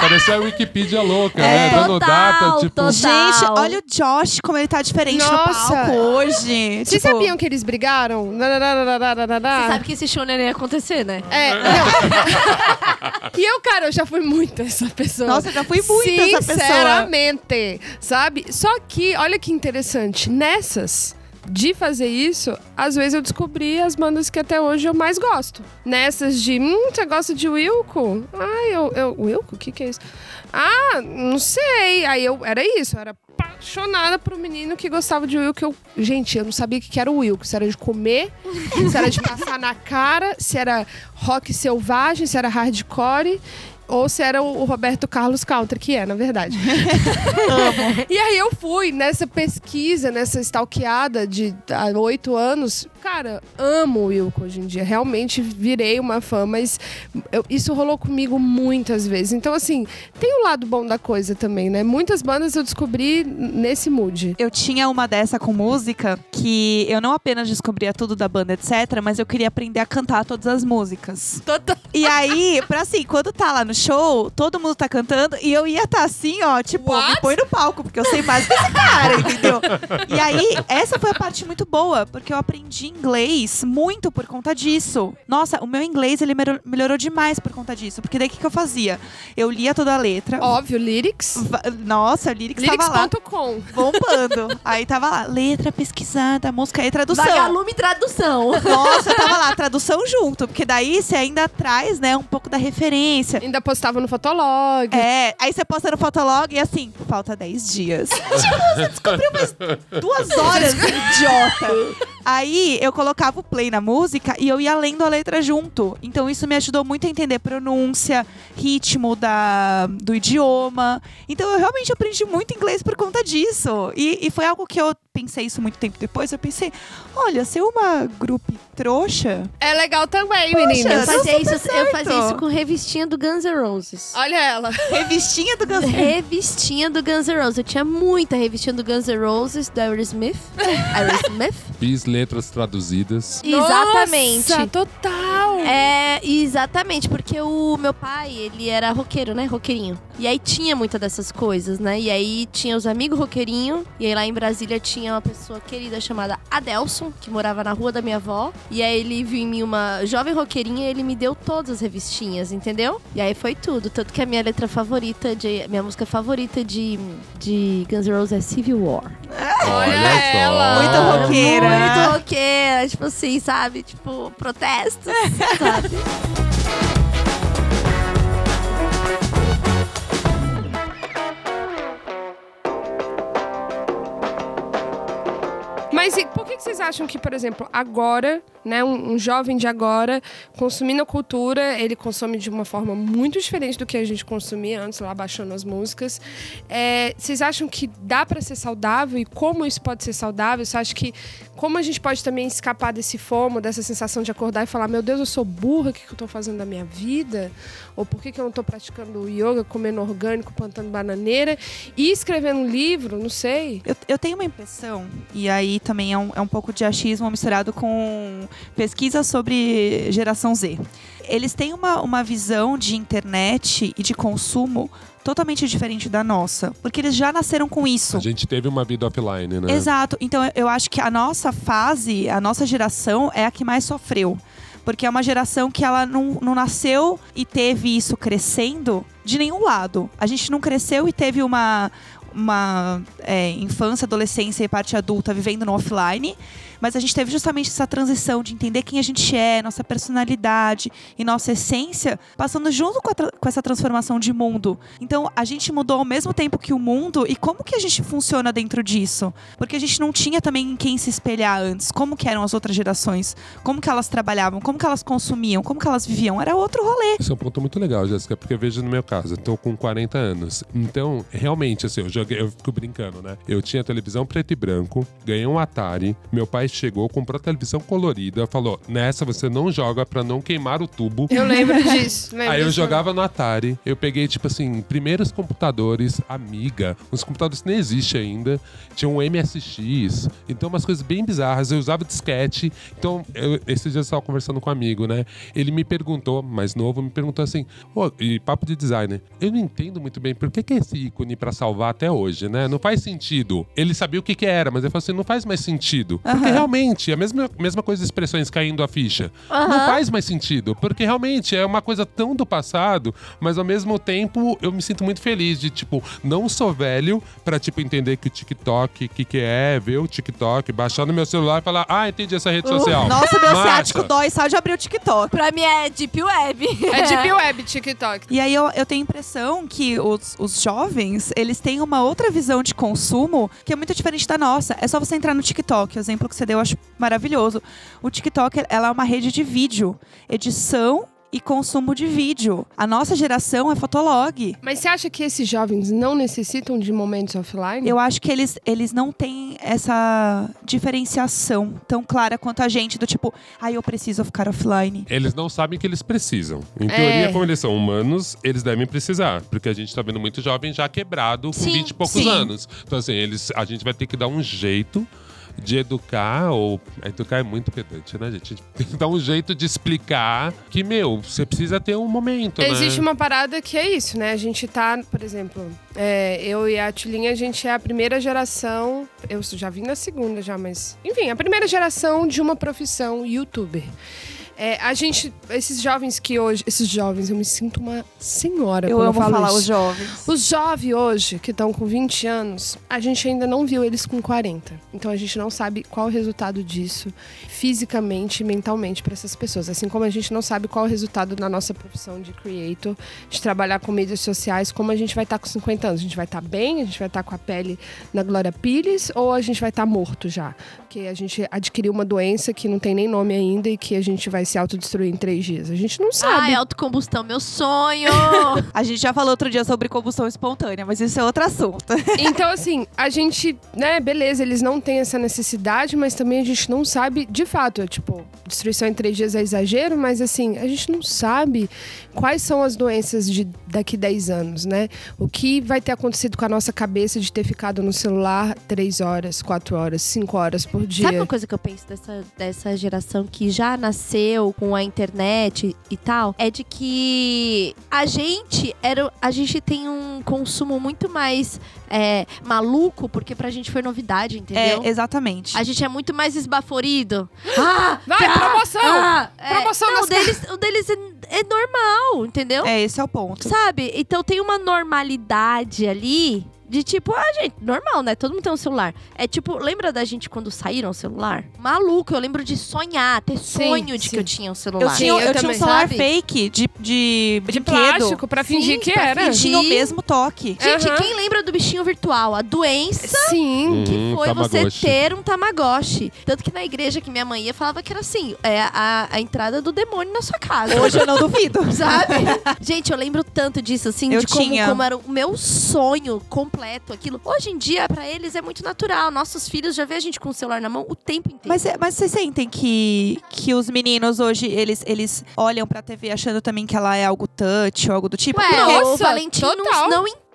parece a Wikipedia louca, né? É, Dando total, data, tipo. total. Gente, olha o Josh, como ele tá diferente no Nossa. palco hoje. Vocês Tipo, sabiam que eles brigaram? Você sabe que esse show não ia acontecer, né? É, não. e eu, cara, eu já fui muito essa pessoa. Nossa, eu já fui muito essa pessoa. Sinceramente, sabe? Só que, olha que interessante, nessas de fazer isso, às vezes eu descobri as bandas que até hoje eu mais gosto. Nessas de, hum, você gosta de Wilco? Ah, eu, eu Wilco? O que que é isso? Ah, não sei. Aí eu, era isso, eu era apaixonada por um menino que gostava de Wilco. Eu, gente, eu não sabia o que era o Wilco. Se era de comer, se era de passar na cara, se era rock selvagem, se era hardcore ou se era o Roberto Carlos Country, que é, na verdade. E aí eu fui nessa pesquisa, nessa stalkeada de há oito anos. Cara, amo o Wilco hoje em dia. Realmente virei uma fã, mas eu- isso rolou comigo muitas vezes. Então, assim, tem o lado bom da coisa também, né? Muitas bandas eu descobri nesse mood. Eu tinha uma dessa com música que eu não apenas descobria tudo da banda, etc., mas eu queria aprender a cantar todas as músicas. E aí, pra assim, quando tá lá no show, todo mundo tá cantando e eu ia estar assim, ó, tipo, What? me põe no palco, porque eu sei mais que esse cara, entendeu? E aí, essa foi a parte muito boa, porque eu aprendi inglês muito por conta disso. Nossa, o meu inglês, ele melhor- melhorou demais por conta disso, porque daí o que, que eu fazia? Eu lia toda a letra. Óbvio, lyrics. Nossa, Lyrics tava lá Lyrics.com. bombando. Aí tava lá, letra pesquisada, música e tradução. Vagalume tradução. Nossa, tava lá, tradução junto, porque daí você ainda traz, né, um pouco da referência. Ainda postava no Fotolog. É, aí você posta no Fotolog e assim, falta 10 dias. tipo, você descobriu mais duas horas, idiota. Aí eu colocava o play na música e eu ia lendo a letra junto. Então isso me ajudou muito a entender pronúncia, ritmo da, do idioma. Então eu realmente aprendi muito inglês por conta disso. E, e foi algo que eu pensei isso muito tempo depois. Eu pensei, olha, ser uma grupo trouxa. É legal também, Poxa, meninas. Eu fazia, isso, eu fazia isso com revistinha do Guns N' Roses. Olha ela. Revistinha do Guns N' Revistinha do Guns N' Roses. Eu tinha muita revistinha do Guns N' Roses, do Aerosmith. Aerosmith. Fiz letras traduzidas. Exatamente. Nossa, total. É, exatamente, porque o meu pai, ele era roqueiro, né? Roqueirinho. E aí tinha muita dessas coisas, né? E aí tinha os amigos roqueirinho. E aí lá em Brasília tinha uma pessoa querida chamada Adelson, que morava na rua da minha avó. E aí ele viu em mim uma jovem roqueirinha e ele me deu todas as revistinhas, entendeu? E aí foi tudo. Tanto que a minha letra favorita, de, minha música favorita de, de Guns N' Roses é Civil War. Olha só. ela. Muito roqueira. Muito roqueira, tipo assim, sabe? Tipo, protestos, sabe? Mas que vocês acham que, por exemplo, agora, né, um, um jovem de agora, consumindo a cultura, ele consome de uma forma muito diferente do que a gente consumia antes, lá baixando as músicas. É, vocês acham que dá pra ser saudável e como isso pode ser saudável? Você acha que como a gente pode também escapar desse fomo, dessa sensação de acordar e falar, meu Deus, eu sou burra, o que, que eu tô fazendo da minha vida? Ou por que, que eu não tô praticando yoga, comendo orgânico, plantando bananeira e escrevendo um livro? Não sei. Eu, eu tenho uma impressão, e aí também é um, é um pouco de achismo misturado com pesquisa sobre geração Z. Eles têm uma, uma visão de internet e de consumo totalmente diferente da nossa, porque eles já nasceram com isso. A gente teve uma vida offline, né? Exato. Então eu- eu acho que a nossa fase, a nossa geração é a que mais sofreu. Porque é uma geração que ela não, não nasceu e teve isso crescendo de nenhum lado. A gente não cresceu e teve uma, uma é, infância, adolescência e parte adulta vivendo no offline. Mas a gente teve justamente essa transição de entender quem a gente é, nossa personalidade e nossa essência, passando junto com, com essa transformação de mundo. Então a gente mudou ao mesmo tempo que o mundo e como que a gente funciona dentro disso? Porque a gente não tinha também em quem se espelhar antes. Como que eram as outras gerações? Como que elas trabalhavam? Como que elas consumiam? Como que elas viviam? Era outro rolê. Esse é um ponto muito legal, Jéssica, porque veja no meu caso, eu tô com 40 anos. Então, realmente, assim, eu joguei, eu fico brincando, né? Eu tinha televisão preto e branco, ganhei um Atari, meu pai chegou, comprou a televisão colorida, falou: nessa você não joga pra não queimar o tubo. Eu lembro disso. lembro Aí eu disso. jogava no Atari, eu peguei, tipo assim, primeiros computadores, Amiga, uns computadores que nem existem ainda, tinha um MSX, então umas coisas bem bizarras, eu usava disquete, então, eu, esses dias eu estava conversando com um amigo, né, ele me perguntou, mais novo, me perguntou assim, "Ô, e papo de designer, eu não entendo muito bem, por que que é esse ícone pra salvar até hoje, né, não faz sentido. Ele sabia o que que era, mas ele falou assim, não faz mais sentido, porque. Realmente, a mesma, mesma coisa, expressões caindo a ficha, não Aham. faz mais sentido, porque realmente é uma coisa tão do passado, mas ao mesmo tempo eu me sinto muito feliz de, tipo, não sou velho pra, tipo, entender que o TikTok, o que, que é, ver o TikTok, baixar no meu celular e falar, ah, entendi essa rede social. Nossa, meu Massa. ciático dói só de abrir o TikTok. Pra mim é Deep Web. É Deep Web, TikTok. E aí eu, eu tenho a impressão que os, os jovens, eles têm uma outra visão de consumo que é muito diferente da nossa. É só você entrar no TikTok, o exemplo que você eu acho maravilhoso. O TikTok, ela é uma rede de vídeo, edição e consumo de vídeo. A nossa geração é fotolog. Mas você acha que esses jovens não necessitam de momentos offline? Eu acho que eles, eles não têm essa diferenciação tão clara quanto a gente, do tipo, ai, eu preciso ficar offline. Eles não sabem que eles precisam. Em É. teoria, como eles são humanos, eles devem precisar. Porque a gente tá vendo muito jovem já quebrado com Sim, 20 e poucos sim. anos. Então, assim, eles, a gente vai ter que dar um jeito de educar, ou educar é muito pedante, né, gente? Tem que dar um jeito de explicar que, meu, você precisa ter um momento, né? Existe uma parada que é isso, né? A gente tá, por exemplo, é, eu e a Tulinha, a gente é a primeira geração. Eu já vim na segunda já, mas. Enfim, a primeira geração de uma profissão youtuber. É, a gente, esses jovens que hoje, esses jovens, eu me sinto uma senhora Eu quando eu falo falar isso. os jovens. Os jovens hoje, que estão com 20 anos, a gente ainda não viu eles com 40. Então a gente não sabe qual o resultado disso fisicamente e mentalmente para essas pessoas. Assim como a gente não sabe qual o resultado na nossa profissão de creator, de trabalhar com mídias sociais, como a gente vai estar com 50 anos. A gente vai estar bem, a gente vai estar com a pele na Glória Pires ou a gente vai estar morto já? Porque a gente adquiriu uma doença que não tem nem nome ainda e que a gente vai se autodestruir em três dias. A gente não sabe. Ai, autocombustão, meu sonho! A gente já falou outro dia sobre combustão espontânea, mas isso é outro assunto. Então, assim, a gente, né, beleza, eles não têm essa necessidade, mas também a gente não sabe, de fato, é, tipo, destruição em três dias é exagero, mas assim, a gente não sabe quais são as doenças de daqui 10 anos, né? O que vai ter acontecido com a nossa cabeça de ter ficado no celular três horas, quatro horas, cinco horas por dia. Sabe uma coisa que eu penso dessa, dessa geração que já nasceu com a internet e tal? É de que a gente era. A gente tem um consumo muito mais é, maluco, porque pra gente foi novidade, entendeu? É, exatamente. A gente é muito mais esbaforido. Ah, Vai, promoção! Ah, é, Promoção não, nas o deles, o deles é, é normal, entendeu? É, esse é o ponto. Sabe? Então tem uma normalidade ali de tipo, ah, gente, normal, né? Todo mundo tem um celular. É tipo, lembra da gente quando saíram o celular? Maluco, eu lembro de sonhar, ter Sim, sonho de sim. que eu tinha um Eu celular. tinha, Sim, eu eu tinha um também. celular Sabe? fake de, de de brinquedo. plástico pra fingir Sim, que pra era. fingir. Tinha o mesmo toque. Gente, Aham. quem lembra do bichinho virtual? A doença Sim. que Hum, foi você ter um Tamagotchi. Tanto que na igreja que minha mãe ia, falava que era assim, é a, a entrada do demônio na sua casa. Hoje eu não duvido. Sabe? Gente, eu lembro tanto disso, assim, Eu de como, tinha. como era o meu sonho completo aquilo. Hoje em dia, pra eles é muito natural. Nossos filhos já vê a gente com o celular na mão o tempo inteiro. Mas, é- mas vocês sentem que, que os meninos hoje, eles, eles olham pra TV achando também que ela é algo touch ou algo do tipo? Ué, Porque- o Nossa, Valentim não, total. não entende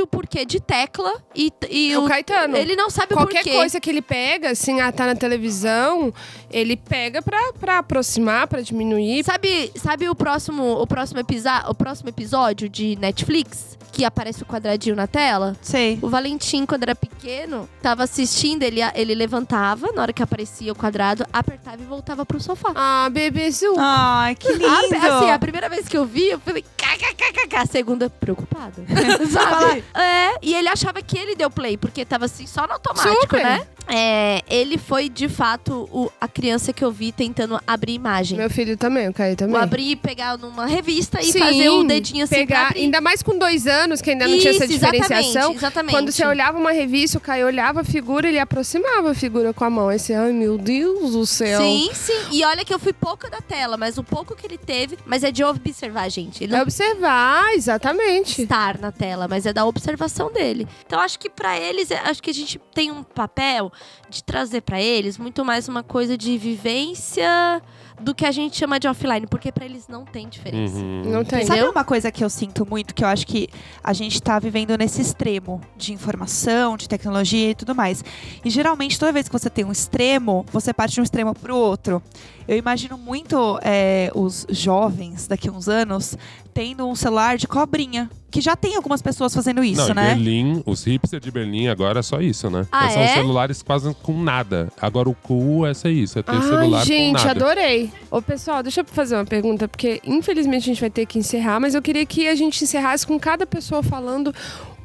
o porquê de tecla e, e É o o- Caetano. ele não sabe o Qualquer porquê. coisa que ele pega, assim, ah, tá na televisão, ele pega pra, pra aproximar, pra diminuir. Sabe, sabe o próximo, o próximo episódio, o próximo episódio de Netflix que aparece o quadradinho na tela? Sei. O Valentim, quando era pequeno, tava assistindo, ele, ele levantava na hora que aparecia o quadrado, apertava e voltava pro sofá. Ah, bebezu. Ai, que lindo. A, assim, a primeira vez que eu vi, eu falei, kkkk. A segunda, preocupado. Sabe? É, e ele achava que ele deu play, porque tava assim, só no automático, Super. né? É, ele foi, de fato, o- a criança que eu vi tentando abrir imagem. Meu filho também, o Caio também. Ou abrir e pegar numa revista e Sim, fazer o dedinho assim pegar, ainda mais com dois anos, que ainda não tinha essa Isso, diferenciação. Exatamente, exatamente. Quando você olhava uma revista, o Caio olhava a figura, ele aproximava a figura com a mão. Aí você, ai meu Deus do céu. Sim, sim. E olha que eu fui pouco da tela, mas o pouco que ele teve, mas é de observar, gente. Ele É observar, exatamente. estar na tela, mas é da observação dele. Então acho que pra eles, é- acho que a gente tem um papel de trazer pra eles muito mais uma coisa de vivência do que a gente chama de offline, porque pra eles não tem diferença. Uhum. Não tem. Sabe uma coisa que eu sinto muito, que eu acho que a gente tá vivendo nesse extremo de informação, de tecnologia e tudo mais. E geralmente, toda vez que você tem um extremo, você parte de um extremo pro outro. Eu imagino muito é, os jovens daqui a uns anos tendo um celular de cobrinha. Que já tem algumas pessoas fazendo isso, Não, em né? Berlim, os hipsters de Berlim agora é só isso, né? Ah, São é? celulares quase com nada. Agora o cool é ser isso, é ter Ai, celular com gente, nada. adorei. Ô, pessoal, deixa eu fazer uma pergunta, porque infelizmente a gente vai ter que encerrar, mas eu queria que a gente encerrasse com cada pessoa falando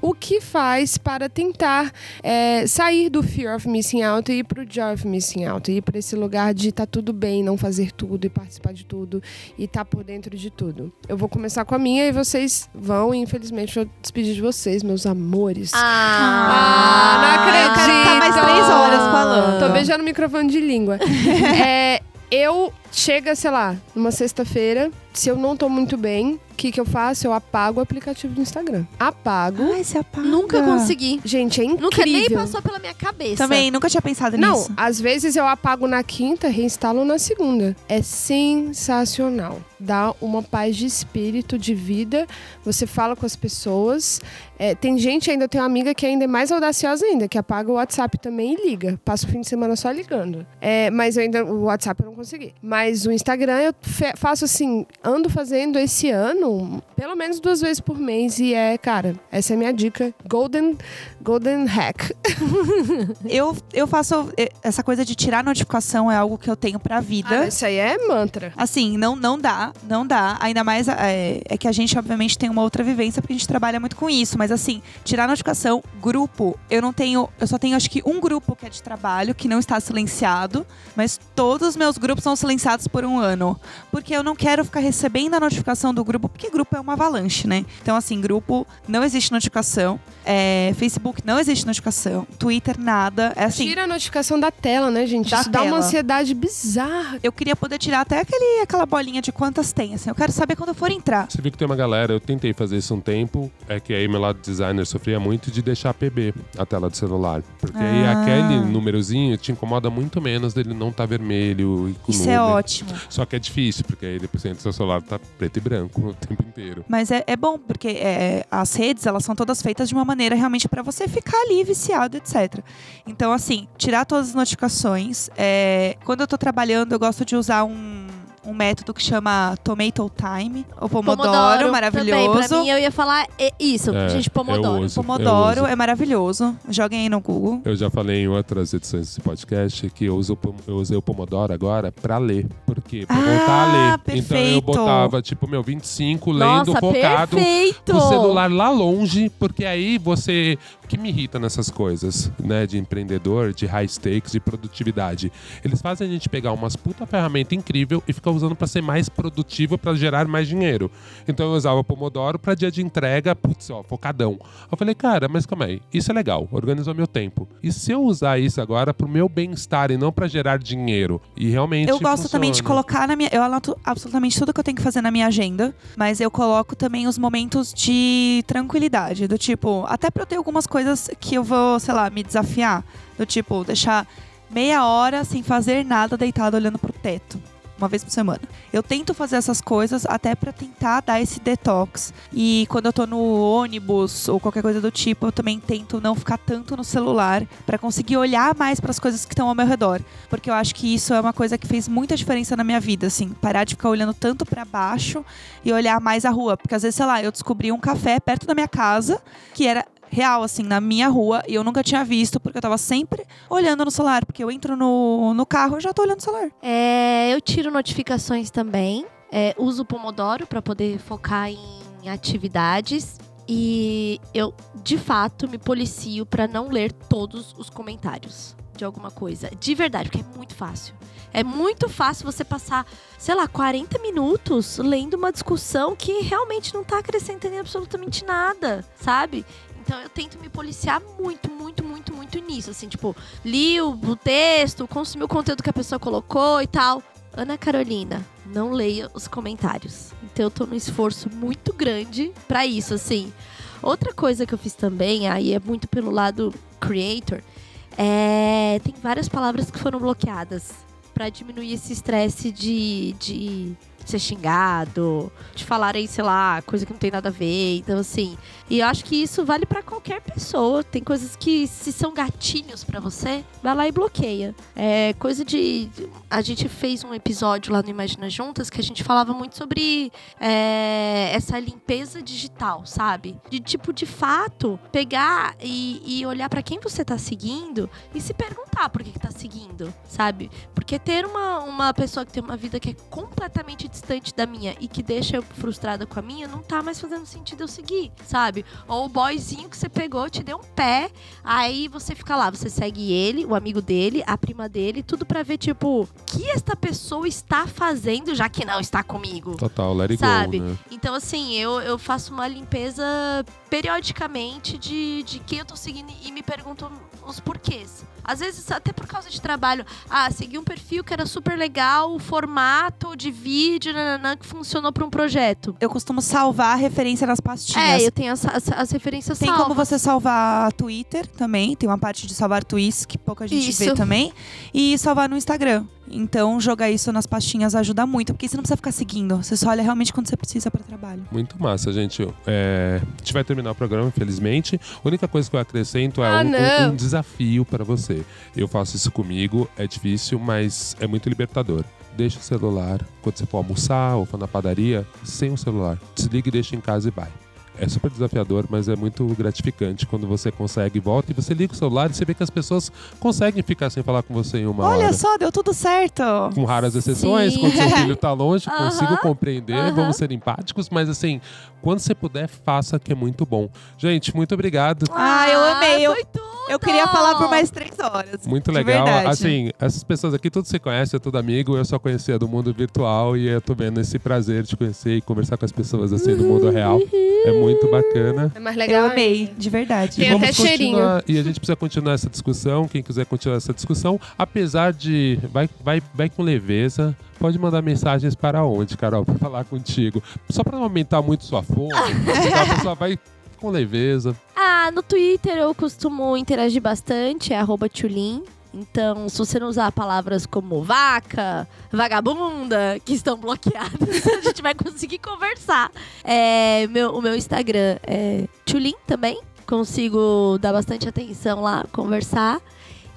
o que faz para tentar é, sair do fear of missing out e ir pro joy of missing out, e ir para esse lugar de tá tudo bem, não fazer tudo e participar de tudo e tá por dentro de tudo. Eu vou começar com a minha e vocês vão, e infelizmente eu vou despedir de vocês, meus amores. Ah, não Eu quero ficar mais acredito. três horas falando. Tô beijando o microfone de língua. é, eu chega, sei lá, numa sexta-feira, se eu não tô muito bem, o que, que eu faço? Eu apago o aplicativo do Instagram. Apago. Ai, você apaga. Nunca consegui. Gente, é incrível. Nunca nem passou pela minha cabeça. Também, nunca tinha pensado Não, nisso. às vezes eu apago na quinta, reinstalo na segunda. É sensacional. Dá uma paz de espírito, de vida. Você fala com as pessoas. É, tem gente ainda, eu tenho uma amiga que ainda é mais audaciosa ainda, que apaga o WhatsApp também e liga. Passa o fim de semana só ligando. É, mas eu ainda, o WhatsApp eu não consegui. Mas o Instagram eu faço assim, ando fazendo esse ano treino pelo menos duas vezes por mês e é, cara, essa é a minha dica. Golden, golden hack. Eu, eu faço eh, essa coisa de tirar notificação é algo que eu tenho pra vida. Ah, isso aí é mantra. Assim, não, não dá, não dá. Ainda mais é, é que a gente, obviamente, tem uma outra vivência, porque a gente trabalha muito com isso. Mas assim, tirar notificação, grupo, eu não tenho. Eu só tenho acho que um grupo que é de trabalho, que não está silenciado, mas todos os meus grupos são silenciados por um ano. Porque eu não quero ficar recebendo a notificação do grupo, porque grupo é uma avalanche, né? Então, assim, grupo não existe notificação. É, Facebook não existe notificação. Twitter, nada. É assim. Tira a notificação da tela, né, gente? Da Isso dá uma tela. ansiedade bizarra. Eu queria poder tirar até aquele, aquela bolinha de quantas tem, assim. Eu quero saber quando eu for entrar. Você viu que tem uma galera, eu tentei fazer isso um tempo, é que aí meu lado designer sofria muito de deixar PB a tela do celular. Porque aí Ah. aquele númerozinho te incomoda muito menos dele não tá vermelho e com Isso é ótimo. Só que é difícil, porque aí depois do seu celular tá preto e branco tempo inteiro. Mas é, é bom, porque é, as redes, elas são todas feitas de uma maneira realmente pra você ficar ali viciado, etc. Então, assim, tirar todas as notificações. é, quando eu tô trabalhando, eu gosto de usar um, um método que chama Tomato Time. O Pomodoro, Também, maravilhoso. pra mim, eu ia falar é isso. É, gente, eu Pomodoro. uso. Pomodoro uso. é maravilhoso. Joguem aí no Google. Eu já falei em outras edições desse podcast que eu, uso, eu usei o Pomodoro agora pra ler. Por quê? Pra Ah, voltar a ler. Então eu perfeito. botava, tipo, meu, 25 lendo Nossa, focado. perfeito! o celular lá longe, porque aí você. O que me irrita nessas coisas, né, de empreendedor, de high stakes, de produtividade? Eles fazem a gente pegar umas puta ferramenta incrível e ficar usando pra ser mais produtivo, pra gerar mais dinheiro. Então eu usava Pomodoro pra dia de entrega, putz, ó, focadão. Eu falei, cara, mas calma aí, isso é legal, organizou meu tempo. E se eu usar isso agora pro meu bem-estar e não pra gerar dinheiro? E realmente. Eu gosto também de funciona. colocar na minha. Eu anoto absolutamente tudo que eu tenho que fazer na minha agenda, mas eu coloco também os momentos de tranquilidade. Do tipo, até pra eu ter algumas coisas que eu vou, sei lá, me desafiar. Do tipo, deixar meia hora sem fazer nada deitado olhando pro teto. Uma vez por semana. Eu tento fazer essas coisas até pra tentar dar esse detox. E quando eu tô no ônibus ou qualquer coisa do tipo, eu também tento não ficar tanto no celular pra conseguir olhar mais pras coisas que estão ao meu redor porque eu acho que isso é uma coisa que fez muita diferença na minha vida, assim, parar de ficar olhando tanto pra baixo e olhar mais a rua, porque às vezes, sei lá, eu descobri um café perto da minha casa que era real, assim, na minha rua, e eu nunca tinha visto, porque eu tava sempre olhando no celular, porque eu entro no, no carro e já tô olhando no celular. É, eu tiro notificações também. É, uso o Pomodoro para poder focar em atividades. E eu, de fato, me policio para não ler todos os comentários de alguma coisa. De verdade, porque é muito fácil. É muito fácil você passar, sei lá, 40 minutos lendo uma discussão que realmente não tá acrescentando absolutamente nada, sabe? Então eu tento me policiar muito, muito, muito, muito nisso. Assim, tipo, li o, o texto, consumi o conteúdo que a pessoa colocou e tal. Ana Carolina, não leia os comentários. Então eu tô num esforço muito grande pra isso, assim. Outra coisa que eu fiz também, aí é muito pelo lado creator, é tem várias palavras que foram bloqueadas pra diminuir esse estresse de, de ser xingado, de falarem, sei lá, coisa que não tem nada a ver. Então, assim, e eu acho que isso vale pra qualquer pessoa. Tem coisas que, se são gatilhos pra você, vai lá e bloqueia. É coisa de. A gente fez um episódio lá no Imagina Juntas que a gente falava muito sobre é, essa limpeza digital, sabe? De tipo, de fato, pegar e, e olhar pra quem você tá seguindo e se perguntar por que, que tá seguindo, sabe? Porque ter uma, uma pessoa que tem uma vida que é completamente distante da minha e que deixa eu frustrada com a minha, não tá mais fazendo sentido eu seguir, sabe? Ou o boyzinho que você pegou, te deu um pé, aí você fica lá, você segue ele, o amigo dele, a prima dele, tudo pra ver, tipo, o que esta pessoa está fazendo, já que não está comigo. Total, let it Sabe? go, né? Então, assim, eu, eu faço uma limpeza periodicamente de, de quem eu tô seguindo e me pergunto os porquês. Às vezes, até por causa de trabalho. Ah, segui um perfil que era super legal, o formato de vídeo, nananã, que funcionou pra um projeto. Eu costumo salvar a referência nas pastinhas. É, eu tenho as, as, as referências Tem como você salvar Twitter também. Tem uma parte de salvar tweets que pouca gente Isso. vê também. E salvar no Instagram. Então, jogar isso nas pastinhas ajuda muito, porque você não precisa ficar seguindo. Você só olha realmente quando você precisa para trabalho. Muito massa, gente. É, a gente vai terminar o programa, infelizmente. A única coisa que eu acrescento é Ah, um, um- um desafio para você. Eu faço isso comigo, é difícil, mas é muito libertador. Deixa o celular quando você for almoçar ou for na padaria, sem o celular. Desliga e deixa em casa e vai. É super desafiador, mas é muito gratificante quando você consegue, volta e você liga o celular e você vê que as pessoas conseguem ficar sem falar com você em uma Olha hora. só, deu tudo certo. com raras exceções, Sim. quando seu filho tá longe, Aham, consigo compreender, aham. vamos ser empáticos, mas assim, quando você puder, faça que é muito bom. Gente, muito obrigado. Ah, eu amei. Eu, Foi tudo. eu queria falar por mais três horas. Muito legal. Assim, essas pessoas aqui, tudo você conhece, é tudo amigo. Eu só conhecia do mundo virtual e eu tô vendo esse prazer de conhecer e conversar com as pessoas assim no mundo real. É muito bacana. É mais legal. Eu amei, de verdade. Tem Vamos até cheirinho. continuar- E a gente precisa continuar essa discussão. Quem quiser continuar essa discussão, apesar de. Vai, vai, vai com leveza. Pode mandar mensagens para onde, Carol, para falar contigo. Só para não aumentar muito sua fome. então a pessoa vai com leveza. Ah, no Twitter eu costumo interagir bastante, é arroba Tulin. Então, se você não usar palavras como vaca, vagabunda, que estão bloqueadas, a gente vai conseguir conversar. É, meu, o meu Instagram é Tulin também. Consigo dar bastante atenção lá, conversar.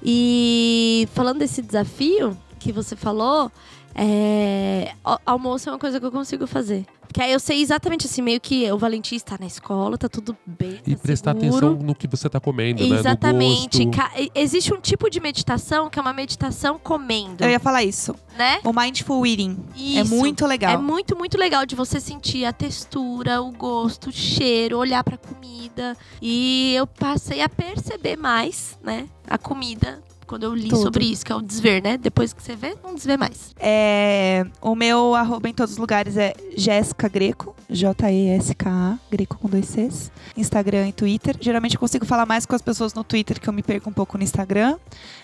E falando desse desafio que você falou, é, al- almoço é uma coisa que eu consigo fazer. Porque aí eu sei exatamente assim, meio que o Valentim está na escola, tá tudo bem. E tá prestar seguro. atenção no que você tá comendo, né? Exatamente. No gosto. Ca- e- Existe um tipo de meditação que é uma meditação comendo, Eu ia falar isso. né? O Mindful Eating. É Isso. muito legal. É muito, muito legal de você sentir a textura, o gosto, o cheiro, olhar pra comida. E eu passei a perceber mais, né, a comida quando eu li Tudo. sobre isso, que é o desver, né? Depois que você vê, não desvê mais. É, o meu arroba em todos os lugares é Jéssica Greco, J-E-S-K-A, Greco com dois Cs. Instagram e Twitter. Geralmente eu consigo falar mais com as pessoas no Twitter, que eu me perco um pouco no Instagram.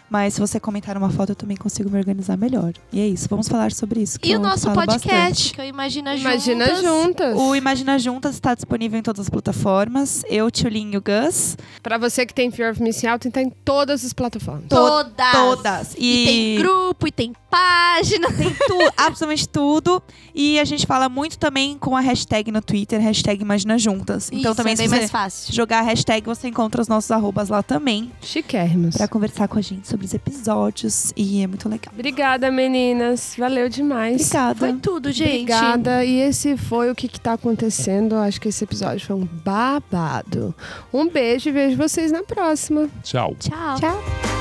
Mas se você comentar uma foto, eu também consigo me organizar melhor. E é isso, vamos falar sobre isso. que E o nosso podcast, bastante. que é o Imagina, Imagina Juntas. juntas. O Imagina Juntas está disponível em todas as plataformas. Eu, Tchulin e o Gus. Pra você que tem Fear of Missing Out, tá em todas as plataformas. To- Todas. Todas. E... tem grupo, e tem página. Tem tu- absolutamente tudo. E a gente fala muito também com a hashtag no Twitter, hashtag Imagina Juntas. Então Isso, também é se bem você mais fácil. jogar a hashtag, você encontra os nossos arrobas lá também. Chiquérrimos. Pra conversar com a gente sobre os episódios. E é muito legal. Obrigada, meninas. Valeu demais. Obrigada. Foi tudo, gente. Obrigada. E esse foi o que, que tá acontecendo. Acho que esse episódio foi um babado. Um beijo e vejo vocês na próxima. Tchau. Tchau. Tchau.